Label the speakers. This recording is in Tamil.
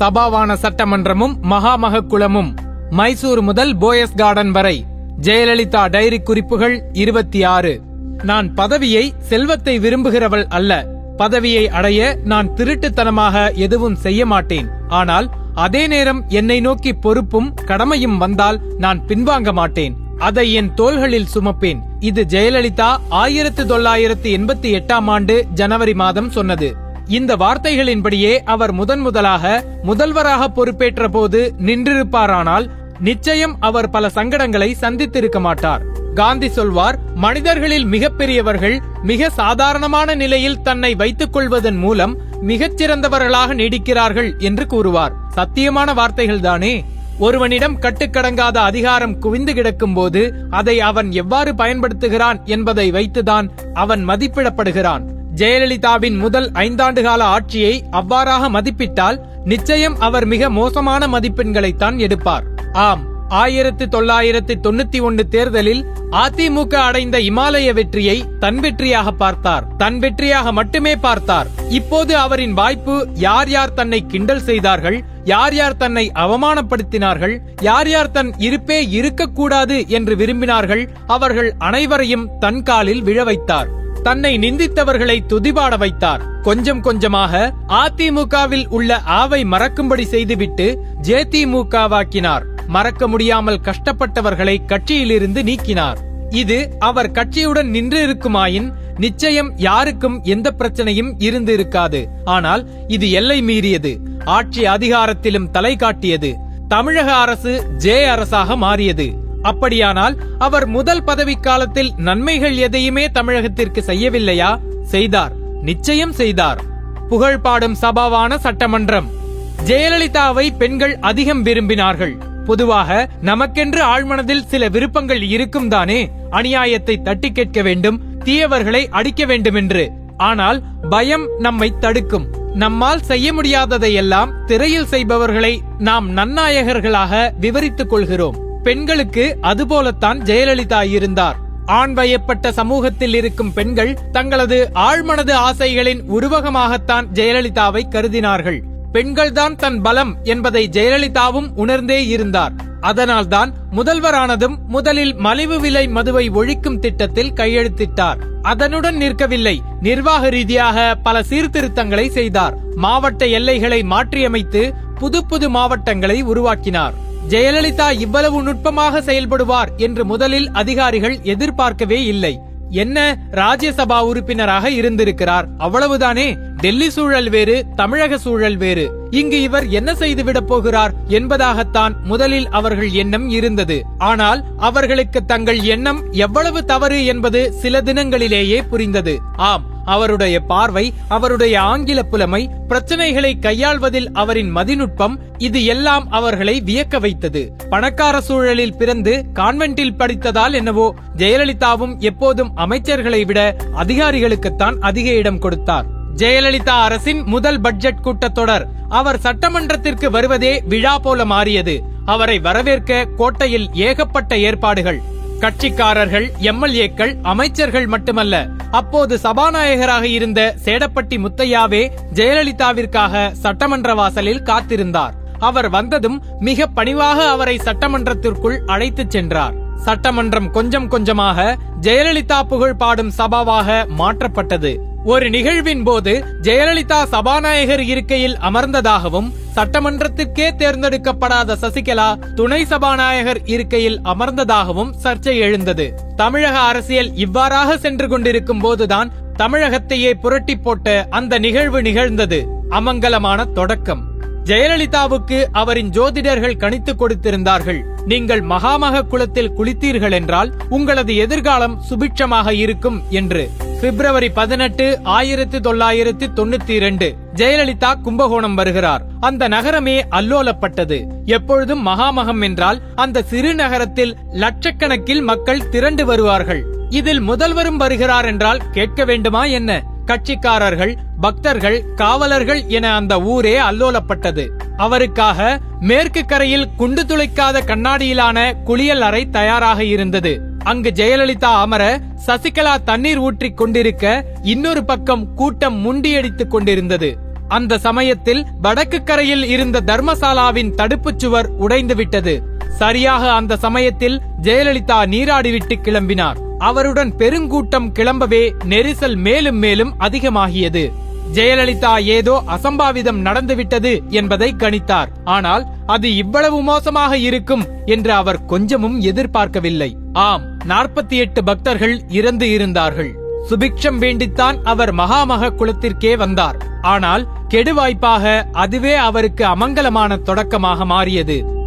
Speaker 1: சபாவான சட்டமன்றமும் மகாமகக்குளமும் மைசூர் முதல் போயஸ் கார்டன் வரை ஜெயலலிதா டைரி குறிப்புகள் இருபத்தி ஆறு நான் பதவியை செல்வத்தை விரும்புகிறவள் அல்ல. பதவியை அடைய நான் திருட்டுத்தனமாக எதுவும் செய்ய மாட்டேன். ஆனால் அதே நேரம் என்னை நோக்கி பொறுப்பும் கடமையும் வந்தால் நான் பின்வாங்க மாட்டேன். அதை என் தோள்களில் சுமப்பேன். இது ஜெயலலிதா ஆயிரத்து தொள்ளாயிரத்து எண்பத்தி எட்டாம் ஆண்டு ஜனவரி மாதம் சொன்னது. இந்த வார்த்தைகளின்படியே அவர் முதன் முதலாக முதல்வராக பொறுப்பேற்ற போது நின்றிருப்பாரானால் நிச்சயம் அவர் பல சங்கடங்களை சந்தித்திருக்க மாட்டார். காந்தி சொல்வார் மனிதர்களில் மிகப்பெரியவர்கள் மிக சாதாரணமான நிலையில் தன்னை வைத்துக் கொள்வதன் மூலம் மிகச்சிறந்தவர்களாக நீடிக்கிறார்கள் என்று கூறுவார். சத்தியமான வார்த்தைகள்தானே ஒருவனிடம் கட்டுக்கடங்காத அதிகாரம் குவிந்து கிடக்கும் போது அதை அவன் எவ்வாறு பயன்படுத்துகிறான் என்பதை வைத்துதான் அவன் மதிப்பிடப்படுகிறான். ஜெயலலிதாவின் முதல் ஐந்தாண்டு கால ஆட்சியை அவ்வாறாக மதிப்பிட்டால் நிச்சயம் அவர் மிக மோசமான மதிப்பெண்களைத்தான் எடுப்பார். ஆம் ஆயிரத்து தொள்ளாயிரத்து தொண்ணூத்தி ஒன்னு தேர்தலில் அதிமுக அடைந்த இமாலய வெற்றியை தன் வெற்றியாக பார்த்தார். தன் வெற்றியாக மட்டுமே பார்த்தார். இப்போது அவரின் வாய்ப்பு யார் யார் தன்னை கிண்டல் செய்தார்கள் யார் யார் தன்னை அவமானப்படுத்தினார்கள் யார் யார் தன் இருப்பே இருக்கக்கூடாது என்று விரும்பினார்கள் அவர்கள் அனைவரையும் தன் காலில் விழ வைத்தார். தன்னை நிந்தித்தவர்களை துதிபாட வைத்தார். கொஞ்சம் கொஞ்சமாக அதிமுகவில் உள்ள ஆவை மறக்கும்படி செய்துவிட்டு ஜேதிமுகவாக்கினார். மறக்க முடியாமல் கஷ்டப்பட்டவர்களை கட்சியிலிருந்து நீக்கினார். இது அவர் கட்சியுடன் நின்று இருக்குமாயின் நிச்சயம் யாருக்கும் எந்த பிரச்சனையும் இருந்து இருக்காது ஆனால் இது எல்லை மீறியது. ஆட்சி அதிகாரத்திலும் தலை காட்டியது. தமிழக அரசு ஜே அரசாக மாறியது. அப்படியானால் அவர் முதல் பதவி காலத்தில் நன்மைகள் எதையுமே தமிழகத்திற்கு செய்யவில்லையா? செய்தார். நிச்சயம் செய்தார். புகழ் பாடும் சபாவான சட்டமன்றம். ஜெயலலிதாவை பெண்கள் அதிகம் விரும்பினார்கள். பொதுவாக நமக்கென்று ஆழ்மனதில் சில விருப்பங்கள் இருக்கும் தானே? அநியாயத்தை தட்டி கேட்க வேண்டும் தீயவர்களை அடிக்க வேண்டும் என்று ஆனால் பயம் நம்மை தடுக்கும். நம்மால் செய்ய முடியாததையெல்லாம் திரையில் செய்பவர்களை நாம் நன்னாயகர்களாக விவரித்துக் கொள்கிறோம். பெண்களுக்கு அதுபோலத்தான் ஜெயலலிதா இருந்தார் ஆண் வயப்பட்ட சமூகத்தில் இருக்கும் பெண்கள் தங்களது ஆழ்மனது ஆசைகளின் உருவகமாகத்தான் ஜெயலலிதாவை கருதினார்கள். பெண்கள்தான் தன் பலம் என்பதை ஜெயலலிதாவும் உணர்ந்தே இருந்தார். அதனால்தான் முதல்வரானதும் முதலில் மலிவு விலை மதுவை ஒழிக்கும் திட்டத்தில் கையெழுத்திட்டார். அதனுடன் நிற்கவில்லை. நிர்வாக ரீதியாக பல சீர்திருத்தங்களை செய்தார். மாவட்ட எல்லைகளை மாற்றியமைத்து புது புது மாவட்டங்களை உருவாக்கினார். ஜெயலலிதா இவ்வளவு நுட்பமாக செயல்படுவார் என்று முதலில் அதிகாரிகள் எதிர்பார்க்கவே இல்லை. என்ன ராஜ்யசபா உறுப்பினராக இருந்திருக்கிறார். அவ்வளவுதானே? டெல்லி சூழல் வேறு தமிழக சூழல் வேறு. இங்கு இவர் என்ன செய்துவிடப் போகிறார் என்பதாகத்தான் முதலில் அவர்கள் எண்ணம் இருந்தது. ஆனால் அவர்களுக்கு தங்கள் எண்ணம் எவ்வளவு தவறு என்பது சில தினங்களிலேயே புரிந்தது. ஆம் அவருடைய பார்வை அவருடைய ஆங்கில புலமை பிரச்சனைகளை கையாள்வதில் அவரின் மதிநுட்பம் இது எல்லாம் அவர்களை வியக்க வைத்தது. பணக்கார சூழலில் பிறந்து கான்வென்ட்டில் படித்ததால் என்னவோ ஜெயலலிதாவும் எப்போதும் அமைச்சர்களை விட அதிகாரிகளுக்குத்தான் அதிக இடம் கொடுத்தார். ஜெயலலிதா அரசின் முதல் பட்ஜெட் கூட்டத்தொடர் அவர் சட்டமன்றத்திற்கு வருவதே விழா போல மாறியது. அவரை வரவேற்க கோட்டையில் ஏகப்பட்ட ஏற்பாடுகள். கட்சிக்காரர்கள் எம்எல்ஏக்கள் அமைச்சர்கள் மட்டுமல்ல அப்போது சபாநாயகராக இருந்த சேடப்பட்டி முத்தையாவே ஜெயலலிதாவிற்காக சட்டமன்ற வாசலில் காத்திருந்தார். அவர் வந்ததும் மிக பணிவாக அவரை சட்டமன்றத்திற்குள் அழைத்துச் சென்றார். சட்டமன்றம் கொஞ்சம் கொஞ்சமாக ஜெயலலிதா புகழ் பாடும் சபாவாக மாற்றப்பட்டது. ஒரு நிகழ்வின் போது ஜெயலலிதா சபாநாயகர் இருக்கையில் அமர்ந்ததாகவும் சட்டமன்றத்திற்கே தேர்ந்தெடுக்கப்படாத சசிகலா துணை சபாநாயகர் இருக்கையில் அமர்ந்ததாகவும் சர்ச்சை எழுந்தது. தமிழக அரசியல் இவ்வாறாக சென்று கொண்டிருக்கும் போதுதான் தமிழகத்தையே புரட்டி போட்ட அந்த நிகழ்வு நிகழ்ந்தது. அமங்கலமான தொடக்கம். ஜெயலலிதாவுக்கு அவரின் ஜோதிடர்கள் கணித்து கொடுத்திருந்தார்கள். நீங்கள் மகாமக குளத்தில் குளித்தீர்கள் என்றால் உங்களது எதிர்காலம் சுபிட்சமாக இருக்கும் என்று. பிப்ரவரி பதினெட்டு ஆயிரத்தி தொள்ளாயிரத்தி தொண்ணூத்தி இரண்டு. ஜெயலலிதா கும்பகோணம் வருகிறார். அந்த நகரமே அல்லோலப்பட்டது. எப்பொழுதும் மகாமகம் என்றால் அந்த சிறு நகரத்தில் லட்சக்கணக்கில் மக்கள் திரண்டு வருவார்கள். இதில் முதல்வரும் வருகிறார் என்றால் கேட்க வேண்டுமா என்ன? கட்சிக்காரர்கள் பக்தர்கள் காவலர்கள் என அந்த ஊரே அல்லோலப்பட்டது. அவருக்காக மேற்கு கரையில் குண்டு துளைக்காத கண்ணாடியிலான குளியல் அறை தயாராக இருந்தது. அங்கு ஜெயலலிதா அமர சசிகலா தண்ணீர் ஊற்றிக் கொண்டிருக்க இன்னொரு பக்கம் கூட்டம் முண்டியடித்துக் கொண்டிருந்தது. அந்த சமயத்தில் வடக்கு கரையில் இருந்த தர்மசாலாவின் தடுப்புச் சுவர் உடைந்துவிட்டது. சரியாக அந்த சமயத்தில் ஜெயலலிதா நீராடிவிட்டு கிளம்பினார். அவருடன் பெருங்கூட்டம் கிளம்பவே நெரிசல் மேலும் மேலும் அதிகமாகியது. ஜெயலலிதா ஏதோ அசம்பாவிதம் நடந்துவிட்டது என்பதை கணித்தார். ஆனால் அது இவ்வளவு மோசமாக இருக்கும் என்று அவர் கொஞ்சமும் எதிர்பார்க்கவில்லை. ஆம் நாற்பத்தி எட்டு பக்தர்கள் இறந்து இருந்தார்கள். சுபிக்ஷம் வேண்டித்தான் அவர் மகாமக குலத்திற்கே வந்தார். ஆனால் கெடுவாய்ப்பாக அதுவே அவருக்கு அமங்கலமான தொடக்கமாக மாறியது.